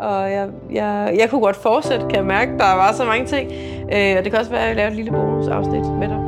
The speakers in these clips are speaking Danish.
og jeg, jeg, jeg kunne godt fortsætte, kan jeg mærke. Der var så mange ting. Øh, og det kan også være, at jeg laver et lille bonusafsnit med dig.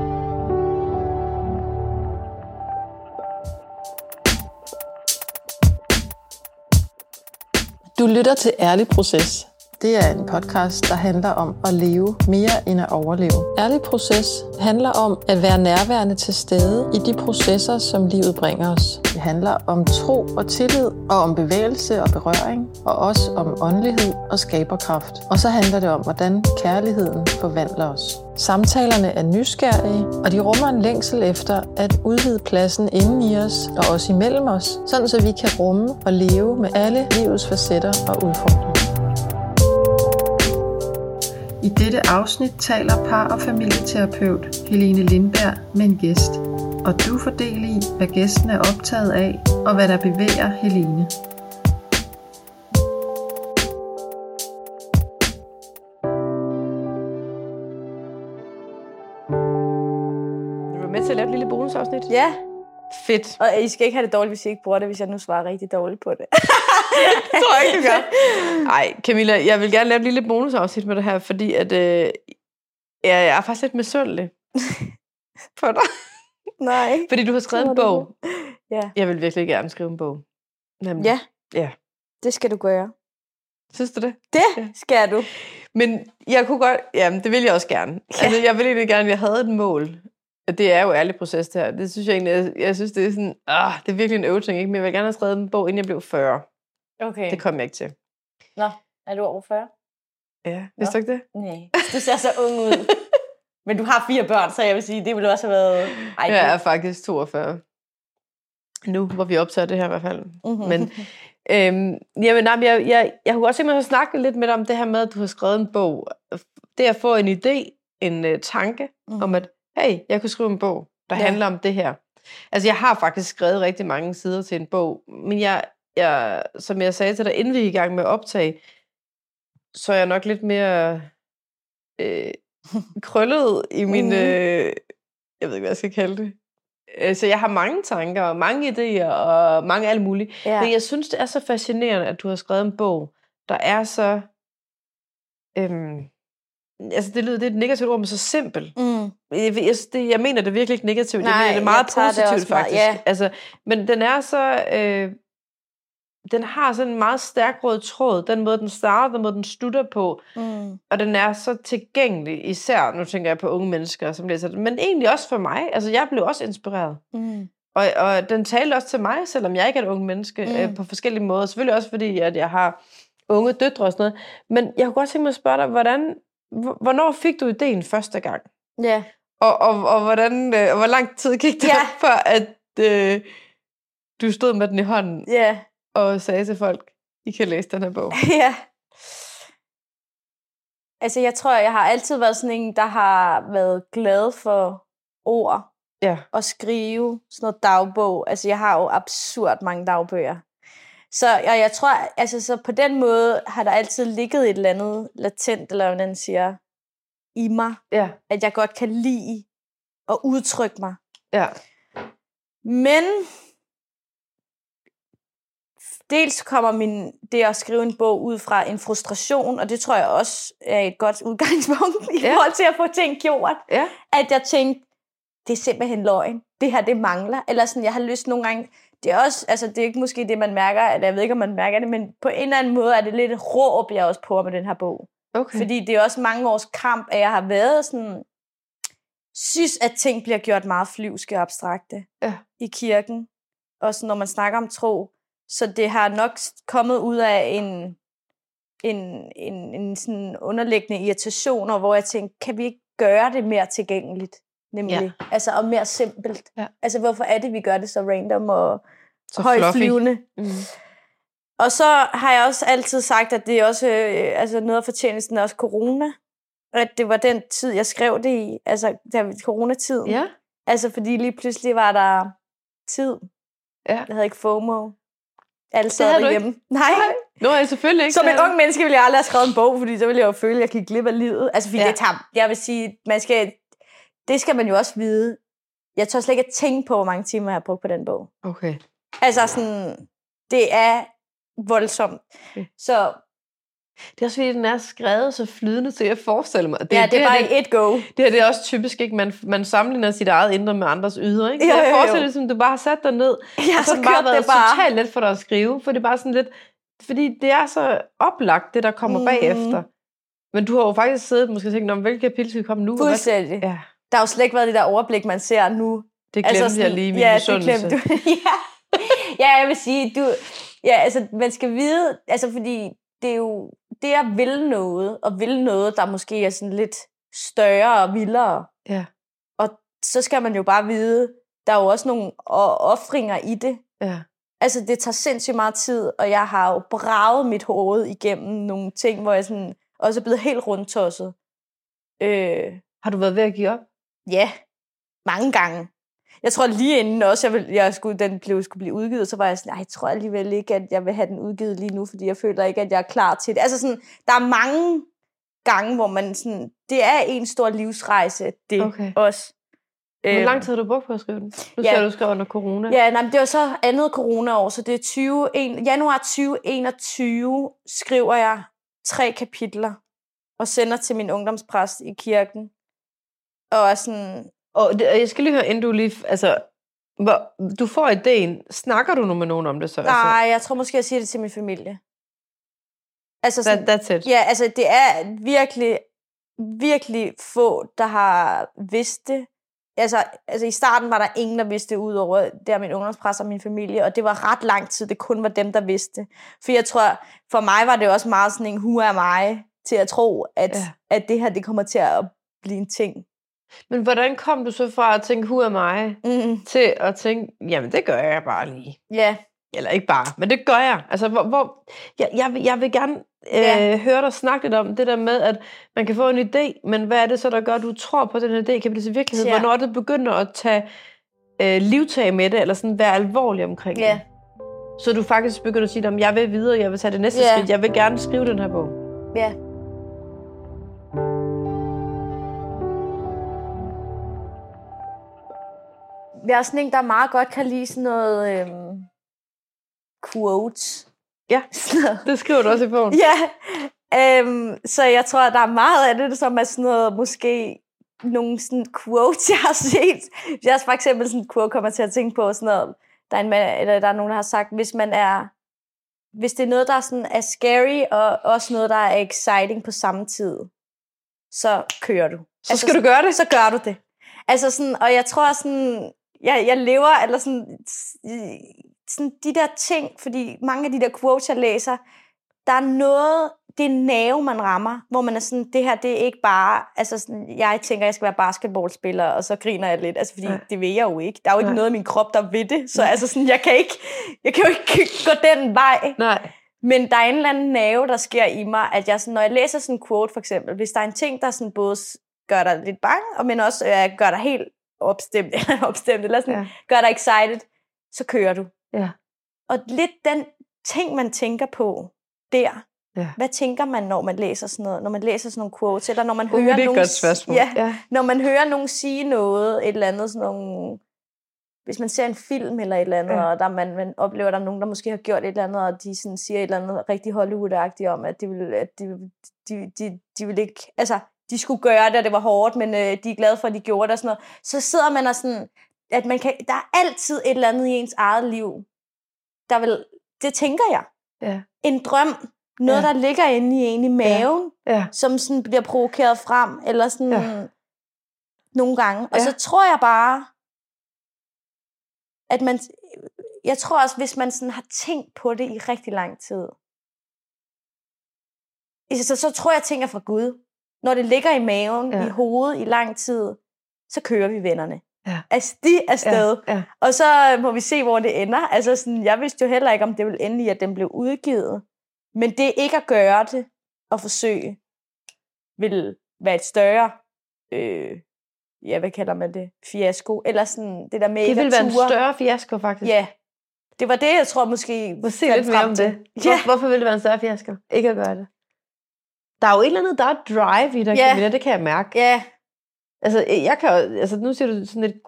Du lytter til Ærlig Proces. Det er en podcast, der handler om at leve mere end at overleve. Ærlig Proces handler om at være nærværende til stede i de processer, som livet bringer os. Det handler om tro og tillid, og om bevægelse og berøring, og også om åndelighed og skaberkraft. Og så handler det om, hvordan kærligheden forvandler os. Samtalerne er nysgerrige, og de rummer en længsel efter at udvide pladsen inden i os og også imellem os, sådan så vi kan rumme og leve med alle livets facetter og udfordringer. I dette afsnit taler par- og familieterapeut Helene Lindberg med en gæst, og du får del i, hvad gæsten er optaget af, og hvad der bevæger Helene. Du var med til at lave et lille bonusafsnit. Ja, Fedt. og I skal ikke have det dårligt, hvis I ikke bruger det, hvis jeg nu svarer rigtig dårligt på det. Det tror jeg ikke, du gør. Ej, Camilla, jeg vil gerne lave et lille bonusafsnit med det her, fordi at, øh, jeg er faktisk lidt misundelig på dig. Nej. Fordi du har skrevet en bog. Ja. Jeg vil virkelig gerne skrive en bog. Nemlig. Ja. Ja. Det skal du gøre. Synes du det? Det Ja. skal du. Men jeg kunne godt... Jamen, det vil jeg også gerne. Ja. Altså, jeg vil egentlig gerne... Jeg havde et mål. Det er jo ærlig proces, det her. Det synes jeg egentlig... Jeg, jeg synes, det er sådan... Ah, det er virkelig en øveting, ikke? Men jeg vil gerne have skrevet en bog, inden jeg blev 40. Okay. Det kom jeg ikke til. Nå, er du over 40? Ja, vidste du ikke det? Nej. Du ser så ung ud. Men du har fire børn, så jeg vil sige, det ville også have været... Ej, Jeg er faktisk 42. Nu, hvor vi optager det her i hvert fald. Mhm. Men, øhm, jamen, nej, jeg, jeg, jeg kunne også simpelthen snakke lidt med dig om det her med, at du har skrevet en bog. Det at få en idé, en uh, tanke mm. om, at hey, jeg kunne skrive en bog, der ja. handler om det her. Altså, jeg har faktisk skrevet rigtig mange sider til en bog, men jeg, jeg, som jeg sagde til dig, inden vi er i gang med at optage, så er jeg nok lidt mere øh, krøllet i min... Mhm. Øh, jeg ved ikke, hvad jeg skal kalde det. Øh, Så jeg har mange tanker og mange idéer og mange alt muligt. Ja. Men jeg synes, det er så fascinerende, at du har skrevet en bog, der er så... Øhm, altså, det lyder det er et negativt ord, men så simpel. Mm. Jeg, jeg, det, jeg mener det virkelig ikke negativt. Nej, jeg mener det meget jeg tager det positivt, også meget- faktisk. ja. Altså, men den er så... Øh, den har sådan en meget stærk rød tråd. Den måde, den starter, den måde, den slutter på. Mm. Og den er så tilgængelig, især, nu tænker jeg på unge mennesker, som læser den, men egentlig også for mig. Altså, jeg blev også inspireret. Mm. Og, og den talte også til mig, selvom jeg ikke er et ung menneske, Mm. mm. øh, på forskellige måder. Selvfølgelig også fordi, at jeg har unge døtre og sådan noget. Men jeg kunne godt tænke mig at spørge dig, hvordan, hvor- hvornår fik du ideen første gang? Ja. Og, og, og, hvordan, øh, og hvor lang tid gik det, Ja. ja. før at øh, du stod med den i hånden Ja. Og sagde til folk, I kan læse den her bog? ja. Altså, jeg tror, jeg har altid været sådan en, der har været glad for ord Ja. og skrive sådan noget dagbog. Altså, jeg har jo absurd mange dagbøger. Så jeg, jeg tror, altså, så på den måde har der altid ligget et eller andet latent, eller hvordan man siger, i mig, Ja. at jeg godt kan lide at udtrykke mig. Ja. Men dels kommer min, det at skrive en bog ud fra en frustration, og det tror jeg også er et godt udgangspunkt i Ja. forhold til at få ting gjort. Ja. At jeg tænkte, det er simpelthen løgn. Det her, det mangler. Eller sådan, jeg har lyst nogle gange... Det er også, altså det er ikke måske det, man mærker, eller jeg ved ikke, om man mærker det, men på en eller anden måde er det lidt råb, jeg også på med den her bog. Okay. Fordi det er også mange års kamp, at jeg har været sådan, synes, at ting bliver gjort meget flyvske og abstrakte Ja. i kirken. Også når man snakker om tro. Så det har nok kommet ud af en, en, en, en sådan underliggende irritation, hvor jeg tænkte, kan vi ikke gøre det mere tilgængeligt? Nemlig. Ja. Altså, og mere simpelt. Ja. Altså, hvorfor er det, vi gør det så random og Så højflyvende? Mm. Og så har jeg også altid sagt, at det er også øh, altså noget af fortjenesten er også corona. At det var den tid, jeg skrev det i, altså der coronatiden. Ja. Altså fordi lige pludselig var der tid. Ja. Jeg havde ikke FOMO. Havde du derhjemme. Nej. Nå, er det selvfølgelig ikke. Som det en ung menneske ville jeg aldrig have skrevet en bog, fordi så ville jeg jo føle, at jeg gik glip af livet. Altså fordi ja. det tager, jeg vil sige, man skal, det skal man jo også vide. Jeg tør slet ikke at tænke på, hvor mange timer jeg har brugt på den bog. Okay. Altså sådan, det er voldsomt. Okay. Så Det er også fordi, den er skrevet så flydende, så jeg forestiller mig. Det, ja, det er her, bare det, et go. det her det er også typisk, ikke? Man, man sammenligner sit eget indre med andres ydre. Ikke? Så jeg forestiller mig, som du bare har sat dig ned, Ja, og så så det bare været det bare. totalt let for dig at skrive, for det er bare sådan lidt, fordi det er så oplagt, det der kommer mm. bagefter. Men du har jo faktisk siddet måske og tænkt, om hvilket kapitel skal komme nu? og hvad- Fuldstændig. Ja, Der har jo slet ikke været det der overblik, man ser nu. det glemte altså jeg lige min ja, det misundelse. glemte du. ja. ja, jeg vil sige, du, ja, altså, man skal vide, altså, fordi det er jo, det at ville noget, og ville noget, der måske er sådan lidt større og vildere, Ja, og så skal man jo bare vide, der er jo også nogle offringer i det. ja. Altså, det tager sindssygt meget tid, og jeg har jo braget mit hoved igennem nogle ting, hvor jeg sådan, også er blevet helt rundtosset. Øh, Har du været ved at give op? Ja, mange gange. Jeg tror lige inden også, jeg, ville, jeg skulle, den blev, skulle blive udgivet, så var jeg sådan, "Ej, jeg tror alligevel ikke, at jeg vil have den udgivet lige nu, fordi jeg føler ikke, at jeg er klar til det. Altså sådan, der er mange gange, hvor man sådan, det er en stor livsrejse, det Okay. også. Hvor lang tid har du brugt på at skrive den? Nu ja. ser du skrev under corona. Ja, nej, men det var så andet coronaår, så det er 20, en, januar 2021 skriver jeg tre kapitler og sender til min ungdomspræst i kirken. Og er sådan, Og det, jeg skal lige høre, inden du lige... Altså, hvor, du får ideen. Snakker du nu med nogen om det så? nej, jeg tror måske, jeg siger det til min familie. Altså Altså, sådan, that, that's it. Ja, altså det er virkelig, virkelig få, der har vidst det. Altså, altså i starten var der ingen, der vidste det, udover der min ungdomspræst og min familie, og det var ret lang tid, det kun var dem, der vidste. For jeg tror, for mig var det også meget sådan en hu af mig, til at tro, at, ja. at det her, det kommer til at blive en ting. Men hvordan kom du så fra at tænke, hu er mig, Mm, til at tænke, jamen det gør jeg bare lige. ja, Eller ikke bare, men det gør jeg. Altså, hvor, hvor, jeg, jeg, vil, jeg vil gerne øh, Ja. høre dig snakke lidt om det der med, at man kan få en idé, men hvad er det så, der gør, at du tror på, at den idé kan blive til virkelighed? Ja. Hvornår det begynder at tage øh, livtag med det, eller sådan være alvorlig omkring ja, det? Så du faktisk begynder at sige, at jeg vil videre, jeg vil tage det næste Ja. skridt, jeg vil gerne skrive den her bog. ja. Jeg er sådan en, der meget godt kan lide sådan noget øhm, quotes. Ja. Det skriver du også i bogen. Ja, øhm, så jeg tror, at der er meget af det, som er sådan noget, måske nogle sådan quotes, jeg har set. Jeg har for eksempel sådan en quote, kommer til at tænke på sådan noget, der er, en, mand- eller der er nogen, der har sagt, hvis man er, hvis det er noget, der er, sådan, er scary, og også noget, der er exciting på samme tid, så kører du. Så skal du gøre det. Så gør du det. Altså sådan, og jeg tror sådan, jeg, jeg lever, eller sådan, sådan de der ting, fordi mange af de der quotes, jeg læser, der er noget, det er nerve, man rammer, hvor man er sådan, det her, det er ikke bare, altså sådan, jeg tænker, jeg skal være basketballspiller, og så griner jeg lidt, altså fordi Nej. det vil jeg jo ikke. Der er jo ikke Nej. noget i min krop, der ved det, så altså sådan, jeg kan ikke, jeg kan jo ikke gå den vej. Nej. Men der er en eller anden nerve, der sker i mig, at jeg sådan, når jeg læser sådan en quote for eksempel, hvis der er en ting, der sådan både gør dig lidt bange, og men også øh, gør dig helt opstemt, eller opstemt, eller sådan, Ja. gør dig excited, så kører du. Ja. Og lidt den ting, man tænker på der, Ja. hvad tænker man, når man læser sådan noget, når man læser sådan nogle quotes, eller når man Uh, hører det er nogen, godt spørgsmål. Ja, ja. når man hører nogen sige noget, et eller andet sådan nogle, hvis man ser en film eller et eller andet, Ja. ja. og der man, man oplever, at der er nogen, der måske har gjort et eller andet, og de sådan siger et eller andet rigtig Hollywood-agtigt om, at de vil, at de, de, de, de vil ikke, altså, de skulle gøre det, og det var hårdt, men øh, de er glade for, at de gjorde det og sådan noget. Så sidder man og sådan, at man kan, der er altid et eller andet i ens eget liv, der vil, det tænker jeg, Ja. en drøm, noget, Ja. ja. der ligger inde i en i maven, Ja. som sådan bliver provokeret frem, eller sådan Ja. ja. nogle gange. Og Ja. så tror jeg bare, at man, jeg tror også, hvis man sådan har tænkt på det i rigtig lang tid, så, så tror jeg, at ting er fra Gud. Når det ligger i maven, Ja. i hovedet i lang tid, så kører vi vennerne. Ja. Altså, de er sted. Ja. ja. Og så må vi se, hvor det ender. Altså, sådan, jeg vidste jo heller ikke, om det ville ende i, at den blev udgivet. Men det ikke at gøre det og forsøge, vil være et større, øh, ja, hvad kalder man det, fiasko. Eller sådan det der med Det ikke vil at være en større fiasko, faktisk. Ja, det var det, jeg tror måske... Må se lidt mere om det. Hvor, Ja, Hvorfor vil det være en større fiasko? Ikke at gøre det. Der er jo et eller andet, der er drive i dig, Ja. Camilla, det kan jeg mærke. ja, Altså, jeg kan altså, nu siger du sådan et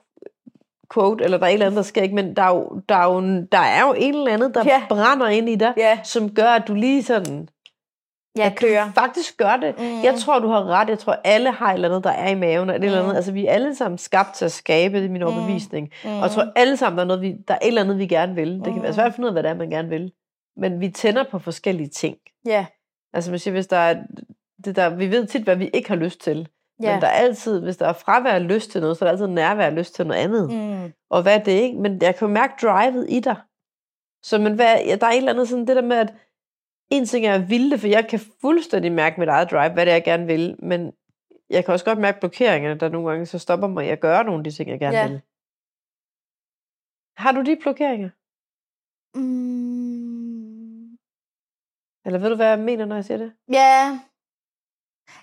quote, eller der er et eller andet, der sker ikke, men der er jo, der er jo, en- der er jo et eller andet, der Ja. brænder ind i dig, ja, som gør, at du lige sådan Ja, at kører. faktisk gør det. Mm. Jeg tror, du har ret. Jeg tror, alle har et eller andet, der er i maven. Og et eller andet. Mm. Altså, vi er alle sammen skabt til at skabe, det er min overbevisning. Mm. Og jeg tror alle sammen, der er, noget, vi, der er et eller andet, vi gerne vil. Det kan Mm. være svært at finde ud af, hvad det er, man gerne vil. Men vi tænder på forskellige ting. Ja, Altså, man siger, hvis der er, det der, vi ved tit, hvad vi ikke har lyst til. ja. Men der er altid, hvis der er fravær lyst til noget, så er der altid nærvær lyst til noget andet. Mm. Og hvad er det ikke? Men jeg kan jo mærke drivet i dig. Så men hvad, ja, der er et eller andet sådan det der med, at en ting er at ville det, for jeg kan fuldstændig mærke mit eget drive, hvad det er, jeg gerne vil, men jeg kan også godt mærke blokeringerne, der nogle gange så stopper mig i at gøre nogle af de ting, jeg gerne Ja. vil. Har du de blokeringer? Mm. Eller ved du, hvad jeg mener, når jeg siger det? Ja.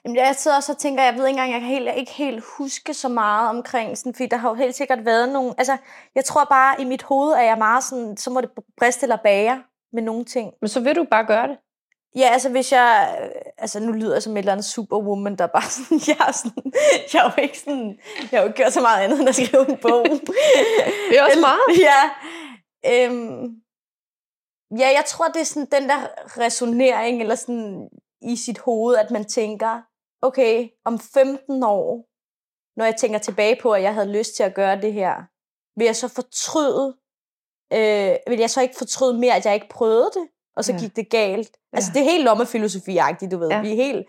Jamen, jeg sidder også og tænker, jeg ved ikke engang, jeg kan helt, ikke helt huske så meget omkring, sådan, fordi der har jo helt sikkert været nogle, altså, jeg tror bare, i mit hoved er jeg meget sådan, så må det briste eller bære med nogle ting. Men så vil du bare gøre det. Ja, altså hvis jeg, altså nu lyder jeg som et eller andet superwoman, der bare sådan, jeg er sådan, jeg er jo ikke sådan, jeg har jo ikke gjort så meget andet, end at skrive en bog. Det er også meget. Ja. Øhm, ja, jeg tror, det er sådan den der resonering, eller sådan i sit hoved, at man tænker, okay, om 15 år, når jeg tænker tilbage på, at jeg havde lyst til at gøre det her, vil jeg så fortryde, øh, vil jeg så ikke fortryde mere, at jeg ikke prøvede det, og så Ja. gik det galt. Altså, Ja. det er helt lommefilosofi-agtigt, du ved. Ja. Vi er helt...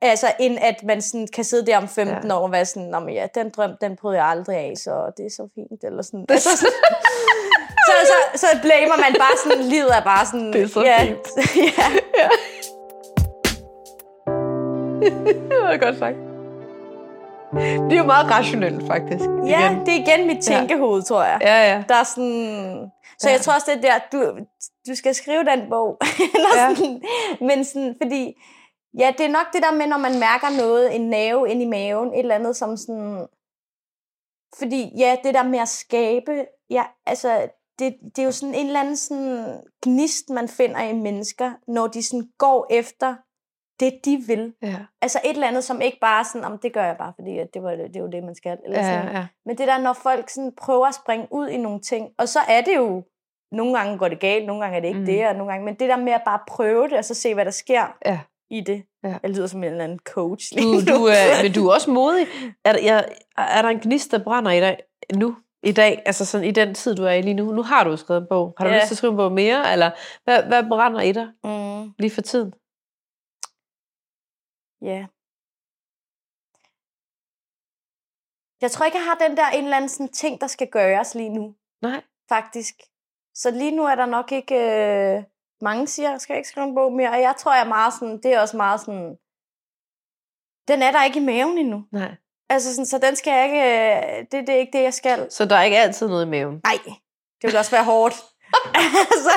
Altså, end at man sådan kan sidde der om 15 Ja. år og være sådan, Nå, men ja, den drøm, den prøvede jeg aldrig af, så det er så fint, eller sådan. Det er så- så, så, så blamer man bare sådan, livet er bare sådan... Det er så ja, fint. ja. det var godt sagt. Det er jo meget rationelt, faktisk. ja, igen. det er igen mit tænkehoved, tror jeg. Ja, ja. Der er sådan... Så Ja. jeg tror også, det er der, du, du skal skrive den bog. Ja. sådan, men sådan, fordi... Ja, det er nok det der med, når man mærker noget, en nerve ind i maven, et eller andet som sådan... Fordi ja, det der med at skabe, ja, altså, det, det er jo sådan en eller anden sådan gnist, man finder i mennesker, når de sådan går efter det, de vil. Ja, Altså et eller andet, som ikke bare er sådan, om det gør jeg bare, fordi at det, var, det er jo det, man skal. Eller ja, sådan. ja. Men det der, når folk sådan prøver at springe ud i nogle ting, og så er det jo, nogle gange går det galt, nogle gange er det ikke Mm. det, og nogle gange, men det der med at bare prøve det, og så se, hvad der sker ja. i det. Ja. Jeg lyder som en eller anden coach. Du, lige du nu. er, men du er også modig. Er der, jeg, er der en gnist, der brænder i dig nu? I dag, altså sådan i den tid, du er i lige nu. Nu har du skrevet en bog. Har du Ja. lyst til at skrive en bog mere? Eller hvad, hvad brænder i dig Mm, lige for tiden? ja. Jeg tror ikke, jeg har den der en eller anden sådan ting, der skal gøres lige nu, Nej. faktisk. Så lige nu er der nok ikke... Øh, mange siger, jeg skal ikke skrive en bog mere, og jeg tror, jeg er meget sådan, det er også meget sådan, den er der ikke i maven endnu. Nej. Altså, sådan, så den skal jeg ikke, øh, det, det er ikke det, jeg skal. Så der er ikke altid noget i maven? Nej, det vil også være hårdt. altså,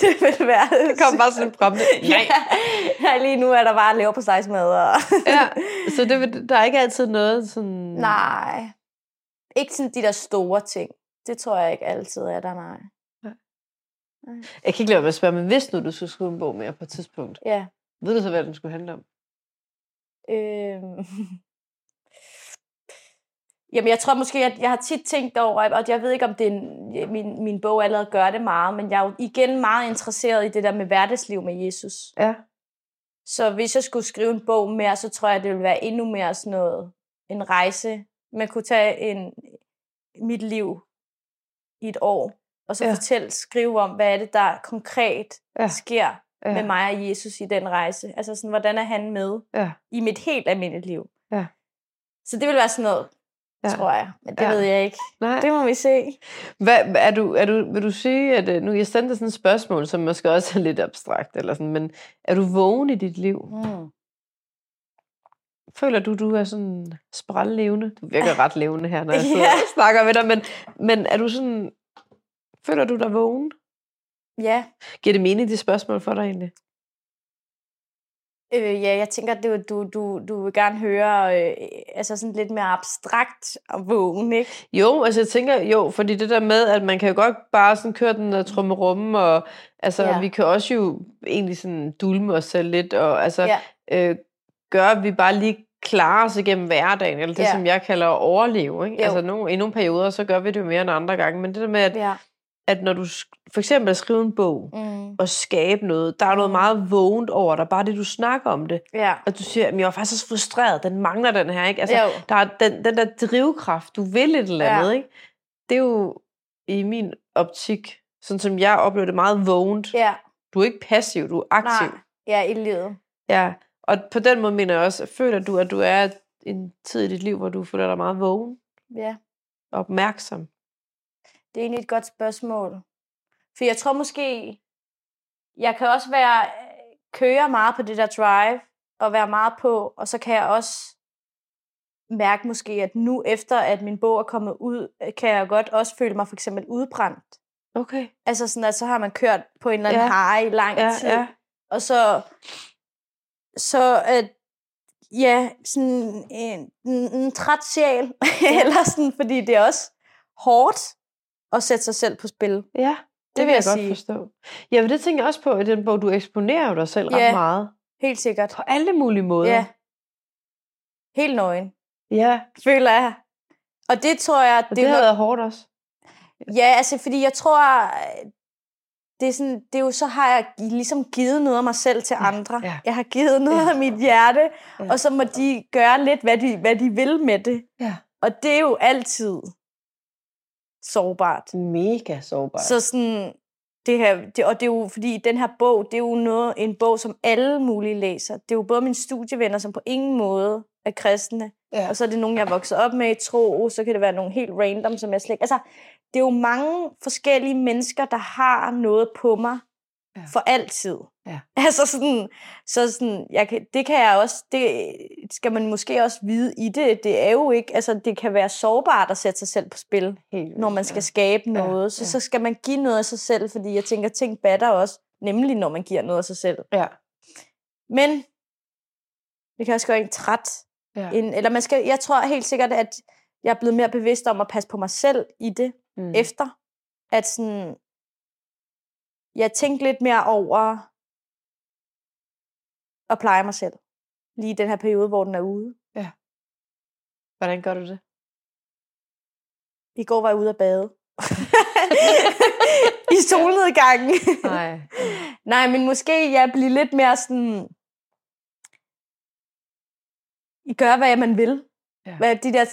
det vil være... Det kommer bare sådan en prompte. Nej. ja, lige nu er der bare lever på sejsmad. Og... Ja, så det, vil- der er ikke altid noget sådan... nej. Ikke sådan de der store ting. Det tror jeg ikke altid er der, nej. Jeg kan ikke lade være med at spørge, men hvis nu du skulle skrive en bog mere på et tidspunkt, Ja. ved du så, hvad den skulle handle om? Øhm. Jamen, jeg tror måske, at jeg har tit tænkt over, og jeg ved ikke, om det er en, min, min bog allerede gør det meget, men jeg er jo igen meget interesseret i det der med hverdagsliv med Jesus. Ja. Så hvis jeg skulle skrive en bog mere, så tror jeg, det ville være endnu mere sådan noget, en rejse. Man kunne tage en, mit liv i et år, og så Ja. fortælle, skrive om, hvad er det, der konkret Ja. sker Ja. med mig og Jesus i den rejse. Altså sådan, hvordan er han med Ja. i mit helt almindelige liv. Ja. Så det vil være sådan noget, Ja. tror jeg. Men det Ja. ved jeg ikke. Nej. Det må vi se. Hvad, er du, er du, vil du sige, at øh, nu jeg sendte sådan et spørgsmål, som måske også er lidt abstrakt, eller sådan, men er du vågen i dit liv? Mm. Føler du, du er sådan sprællevende? Du virker ret levende her, når jeg sidder Ja. og snakker med dig, men, men er du sådan, føler du dig vågen? Ja. Giver det mening, de spørgsmål for dig egentlig? Øh, ja, jeg tænker, at du, du, du, du vil gerne høre øh, altså sådan lidt mere abstrakt og vågen, ikke? Jo, altså jeg tænker, jo, fordi det der med, at man kan jo godt bare sådan køre den der trummerumme, og altså ja. Vi kan også jo egentlig sådan dulme os selv lidt, og altså Ja. øh, gøre, at vi bare lige klarer os igennem hverdagen, eller det, ja. Som jeg kalder at overleve. Ikke? Jo. Altså no, i nogle perioder, så gør vi det jo mere end andre gange, men det der med, at, Ja. At når du for eksempel skriver en bog Mm. og skabe noget, der er noget meget vågent over dig, bare det du snakker om det. Ja. Og du siger, at jeg var faktisk også frustreret, den mangler den her, ikke? Altså, Jo. der er den, den der drivkraft, du vil et eller andet, Ja. ikke? Det er jo i min optik, sådan som jeg oplever det, meget vågent. Ja. Du er ikke passiv, du er aktiv. Nej. Ja, i livet. Ja, og på den måde mener jeg også, føler du, at du er en tid i dit liv, hvor du føler dig meget vågen Ja. opmærksom. Det er egentlig et godt spørgsmål. For jeg tror måske, jeg kan også være, køre meget på det der drive, og være meget på, og så kan jeg også mærke måske, at nu efter, at min bog er kommet ud, øh, kan jeg godt også føle mig for eksempel udbrændt. Okay. Altså sådan, at så har man kørt på en eller anden Ja. high i lang Ja, tid, ja. og så, så at, ja, sådan en, en, en træt sjæl, ja. eller sådan, fordi det er også hårdt at sætte sig selv på spil. Ja, det, Det vil jeg, jeg godt sige. forstå. Ja, men det tænker jeg også på i den bog, du eksponerer dig selv ret Ja. meget. Helt sikkert. På alle mulige måder. Ja. Helt nøgen, ja. føler jeg. Og det tror jeg, Og det, det, har var, været hårdt også. ja, altså, fordi jeg tror, det er, sådan, det er jo så har jeg ligesom givet noget af mig selv til andre. ja. Jeg har givet noget Ja. af mit hjerte, Ja. og så må de gøre lidt, hvad de, hvad de vil med det. Ja. Og det er jo altid sårbart. Mega sårbart. Så sådan, det her, det, og det er jo, fordi den her bog, det er jo noget, en bog, som alle mulige læser. Det er jo både mine studievenner, som på ingen måde er kristne, ja. og så er det nogen, jeg er vokset op med i tro, så kan det være nogle helt random, som jeg slet ikke... Altså, det er jo mange forskellige mennesker, der har noget på mig Ja. for altid. Ja. Altså sådan, så sådan, jeg kan, det kan jeg også, det skal man måske også vide i det. Det er jo ikke, altså det kan være sårbart at sætte sig selv på spil, Helt når man skal skabe noget. Så, ja. så skal man give noget af sig selv, fordi jeg tænker, ting batter også, nemlig når man giver noget af sig selv. Ja. Men det kan også gøre en træt. ja. En, eller man skal, jeg tror helt sikkert, at jeg er blevet mere bevidst om at passe på mig selv i det, mm. efter. At sådan, jeg tænkte lidt mere over at pleje mig selv. Lige i den her periode, hvor den er ude. Hvordan gør du det? I går var jeg ude at bade. I solnedgangen. Nej. Nej, men måske jeg bliver lidt mere sådan... I gør, hvad man vil. Ja. Hvad, de der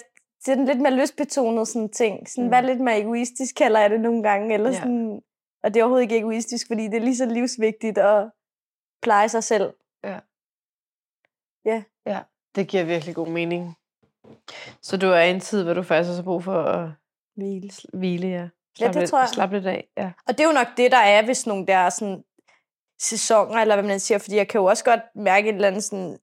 sådan lidt mere lystbetonet sådan ting. Sådan, Mm. Vær lidt mere egoistisk, kalder jeg det nogle gange. Eller Ja. sådan, og det er overhovedet ikke egoistisk, fordi det er lige så livsvigtigt at pleje sig selv. Det giver virkelig god mening. Så du er i en tid, hvor du faktisk også har brug for at Hvile. hvile, ja. Ja, Slap det lidt, tror jeg. Slap lidt af, ja. Og det er jo nok det, der er, hvis nogle der er sådan sæsoner, eller hvad man siger, fordi jeg kan jo også godt mærke et eller andet sådan,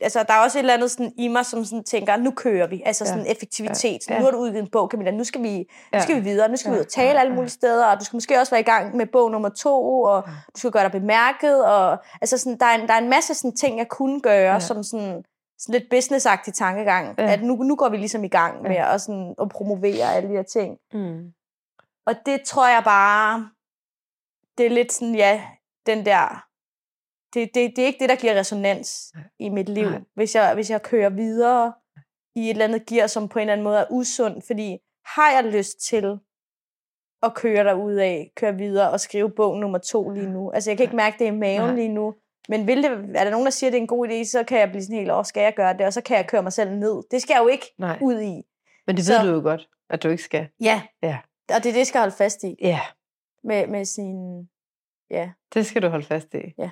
altså der er også et eller andet sådan i mig, som sådan tænker, nu kører vi, altså Ja. sådan effektivitet. Ja. Ja. Nu har du udgivet en bog, Camilla, nu skal vi, nu Ja. skal vi videre, nu skal vi Ja. ud og tale alle Ja. mulige steder, og du skal måske også være i gang med bog nummer to, og Ja. du skal gøre dig bemærket, og altså sådan, der, er en, der er en masse sådan ting, jeg kunne gøre, ja. som sådan, sådan lidt businessagtig tankegang, Ja. at nu, nu går vi ligesom i gang med Ja. at, sådan, at promovere alle de her ting. Mm. Og det tror jeg bare, det er lidt sådan, ja, den der, det, det, det er ikke det, der giver resonans i mit liv, Nej. hvis jeg, hvis jeg kører videre i et eller andet gear, som på en eller anden måde er usundt, fordi har jeg lyst til at køre derud af, køre videre og skrive bog nummer to lige nu. Altså jeg kan ikke mærke det i maven Nej. lige nu, men vil det, er der nogen, der siger, at det er en god idé, så kan jeg blive sådan helt, åh, skal jeg gøre det, og så kan jeg køre mig selv ned. Det skal jeg jo ikke Nej, ud i. men det Så- ved du jo godt, at du ikke skal. Ja. Ja. Og det er det, jeg skal holde fast i Ja, med, med sin, ja, det skal du holde fast i. Ja.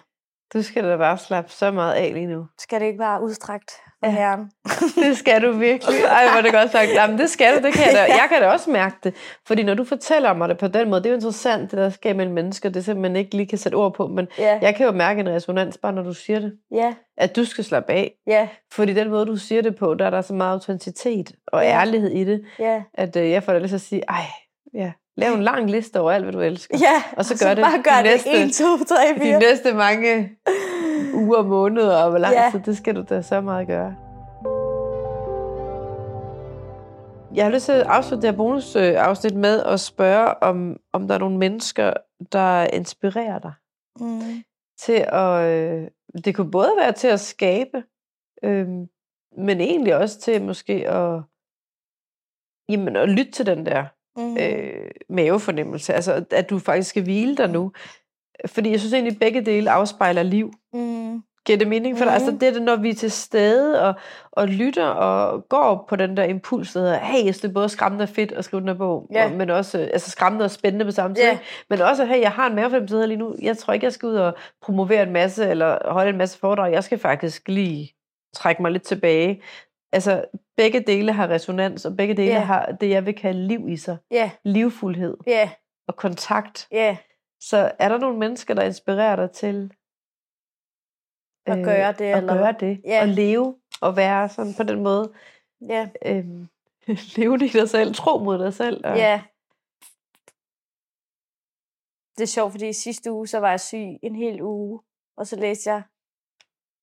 Du skal da bare slappe så meget af lige nu. skal det ikke være udstrakt for Ja. herren? Det skal du virkelig. Ej, hvor det godt sagt. Jamen, det skal du, det kan jeg da. Jeg kan da også mærke det. Fordi når du fortæller mig det på den måde, det er jo interessant, det der sker mellem mennesker, det simpelthen ikke lige kan sætte ord på, men Ja, jeg kan jo mærke en resonans, bare når du siger det. ja, At du skal slappe af. ja, Fordi den måde, du siger det på, der er der så meget autenticitet og Ja. ærlighed i det, ja. at øh, jeg får da lyst til at sige, ej, ja, lav en lang liste over alt, hvad du elsker. Ja, Og så gør det bare de gør næste- det 1, 2, 3, De 4. næste mange uger, måneder og hvor lang Ja. tid, det skal du da så meget gøre. Jeg har lyst til at afslutte det her bonusafsnit med at spørge, om, om der er nogle mennesker, der inspirerer dig Mm. til at... Øh, det kunne både være til at skabe, øh, men egentlig også til måske at, jamen, at lytte til den der Mm. øh, mavefornemmelse. Altså, at du faktisk skal hvile dig nu. Fordi jeg synes egentlig, at begge dele afspejler liv. Mm. Giver det mening for dig? Altså, Mhm. det er det, når vi er til stede og, og lytter og går på den der impuls, der hedder, hey, jeg synes, det er både skræmmende og fedt at skrive den her bog, Ja. og, men også altså, skræmmende og spændende på samme tid. Ikke? Men også, hey, jeg har en mavefornemmelse her lige nu. Jeg tror ikke, jeg skal ud og promovere en masse, eller holde en masse foredrag. Jeg skal faktisk lige trække mig lidt tilbage. Altså, begge dele har resonans, og begge dele Ja. har det, jeg vil kalde liv i sig. Ja, Livfuldhed ja, og kontakt. ja. Så er der nogle mennesker, der inspirerer dig til At gøre det, At eller- gøre det. Ja. Og leve og være sådan på den måde. Ja, Øhm, leve det i dig selv. Tro mod dig selv. Og, ja. Det er sjovt, fordi i sidste uge, så var jeg syg en hel uge, og så læste jeg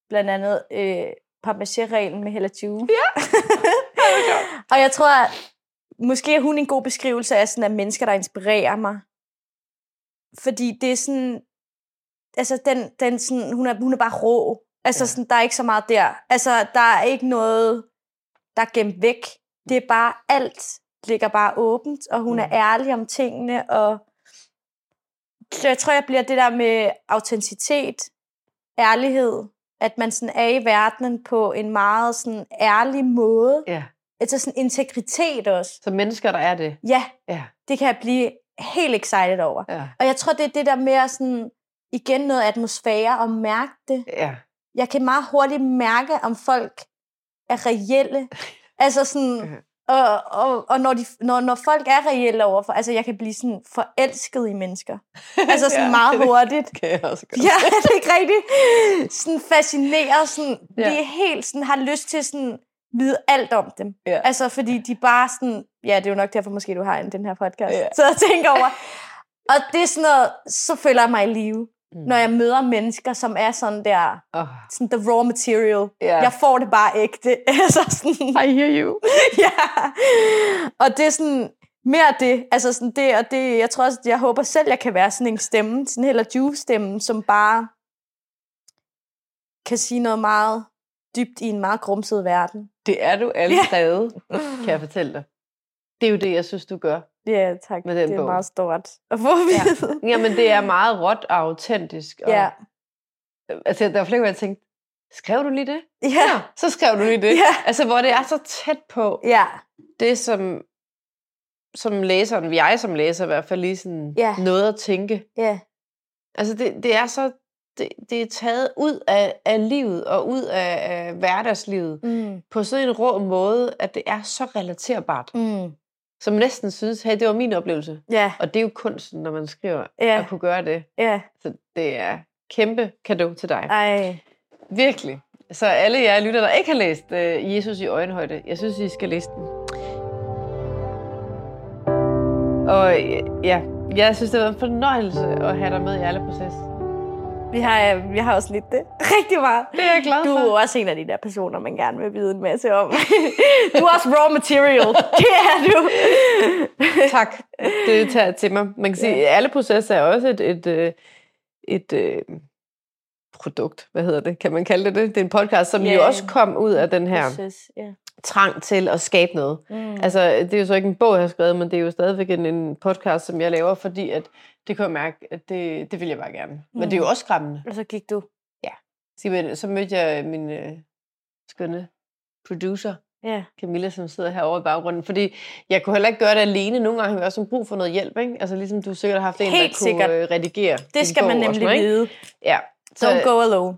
blandt andet øh, Papaché-reglen med Hella Jue. Ja. og jeg tror, at måske er hun en god beskrivelse af sådan, at mennesker, der inspirerer mig. Fordi det er sådan, altså den, den sådan, hun, er, hun er bare rå. Altså Ja. sådan, der er ikke så meget der. Altså, der er ikke noget, der er gemt væk. Det er bare alt ligger bare åbent, og hun Mm. er ærlig om tingene, og så jeg tror, jeg bliver det der med autenticitet, ærlighed, at man sådan er i verdenen på en meget sådan ærlig måde. ja. Altså sådan integritet også. Så mennesker, der er det. Ja, Ja. det kan jeg blive helt excited over. Ja. Og jeg tror, det er det der med at sådan, igen noget atmosfære og mærke det. ja. Jeg kan meget hurtigt mærke, om folk er reelle. Altså sådan, og, og, og når, de, når, når folk er reelle overfor, altså jeg kan blive sådan forelsket i mennesker. Altså sådan Ja, meget det- hurtigt. Kan jeg også godt. Ja, det er ikke rigtigt. Sådan fascineret, sådan, ja. det er helt sådan, har lyst til sådan, vide alt om dem. Ja. Altså, fordi de bare sådan, ja, det er jo nok derfor, måske du har en, den her podcast, Ja. så jeg tænker over. Og det er sådan noget, så føler jeg mig i live, Mm. når jeg møder mennesker, som er sådan der, Oh. sådan the raw material. Ja. Jeg får det bare ægte. altså sådan, I hear you. ja. Og det er sådan, mere det, altså sådan det, og det, jeg tror også, jeg håber selv, jeg kan være sådan en stemme, sådan heller juice-stemme, som bare kan sige noget meget dybt i en meget grumset verden. Det er du allerede, kan jeg fortælle dig. Det er jo det, jeg synes, du gør. Ja, tak. Med den det er bog. meget stort at få at vide. Jamen, det er meget råt og autentisk. Og, Ja. Altså, der var flere, hvor jeg tænkte, skrev du lige det? Ja. Så skrev du lige det. Ja. Altså, hvor det er så tæt på Ja. det, som, som læseren, jeg som læser i hvert fald lige sådan Ja. noget at tænke. Ja. Altså, det, det er så, det, det er taget ud af, af livet og ud af, af hverdagslivet Mm. på sådan en rå måde, at det er så relaterbart. Mm. Som næsten synes, hey, det var min oplevelse. Ja. Og det er jo kunsten, når man skriver, Ja. at kunne gøre det. Ja. Så det er kæmpe kado til dig. Ej. Virkelig. Så alle jer lytter, der ikke har læst uh, Jesus i øjenhøjde, jeg synes, I skal læse den. Og øh, ja, jeg synes, det været en fornøjelse at have dig med i alle proces. Vi har, vi har også lidt det. Rigtig meget. Det er jeg glad Du for. er jo også en af de der personer, man gerne vil vide en masse om. du er også raw material. Det er du. Tak. Det tager til mig. Man kan sige, at alle processer er også et, et, et, et, et produkt. Hvad hedder det? Kan man kalde det det? Det er en podcast, som Ja. jo også kom ud af den her Proces, ja. Trang til at skabe noget. Mm. Altså, det er jo så ikke en bog, jeg har skrevet, men det er jo stadigvæk en, en podcast, som jeg laver, fordi at det kan jeg mærke, at det, det vil jeg bare gerne. Men det er jo Mm. også skræmmende. Og så gik du. Så, men- så mødte jeg min øh, skønne producer, Ja. Camilla, som sidder herovre i baggrunden, fordi jeg kunne heller ikke gøre det alene. Nogle gange har jeg også brug for noget hjælp, ikke? Altså ligesom du sikkert har haft en, Helt der kunne sikkert. øh, redigere Det skal man nemlig ikke? vide. Ja, så Don't go alone.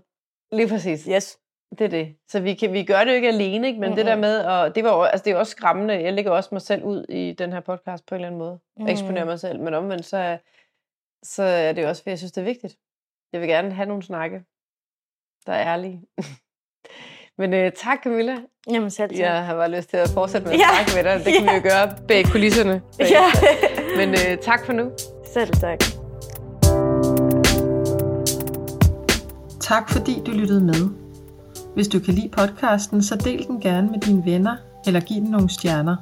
lige præcis. Yes. Det er det. Så vi, kan, vi gør det jo ikke alene, ikke? men mm-hmm. det der med, og det, var, altså, det er også skræmmende. Jeg lægger også mig selv ud i den her podcast på en eller anden måde. Mm. Eksponerer mig selv, men omvendt, så, så er det jo også, fordi jeg synes, det er vigtigt. Jeg vil gerne have nogle snakke, der er ærlige. men øh, tak, Camilla. Jamen selv tak. Jeg har bare lyst til at fortsætte med at Ja. snakke med dig. Det kan vi jo gøre bag kulisserne. Ja. Men øh, tak for nu. selv tak. Tak fordi du lyttede med. Hvis du kan lide podcasten, så del den gerne med dine venner, eller giv den nogle stjerner.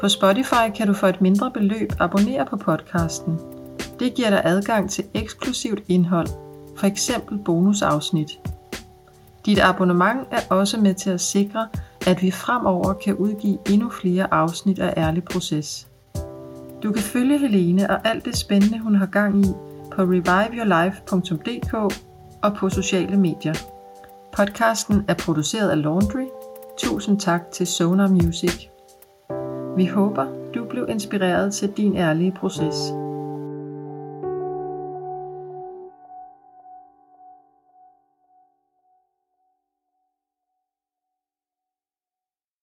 På Spotify kan du for et mindre beløb abonnere på podcasten. Det giver dig adgang til eksklusivt indhold, for eksempel bonusafsnit. Dit abonnement er også med til at sikre, at vi fremover kan udgive endnu flere afsnit af Ærlig Proces. Du kan følge Helene og alt det spændende, hun har gang i på reviveyourlife.dk og på sociale medier. Podcasten er produceret af Laundry. Tusind tak til Sonar Music. Vi håber, du blev inspireret til din ærlige proces.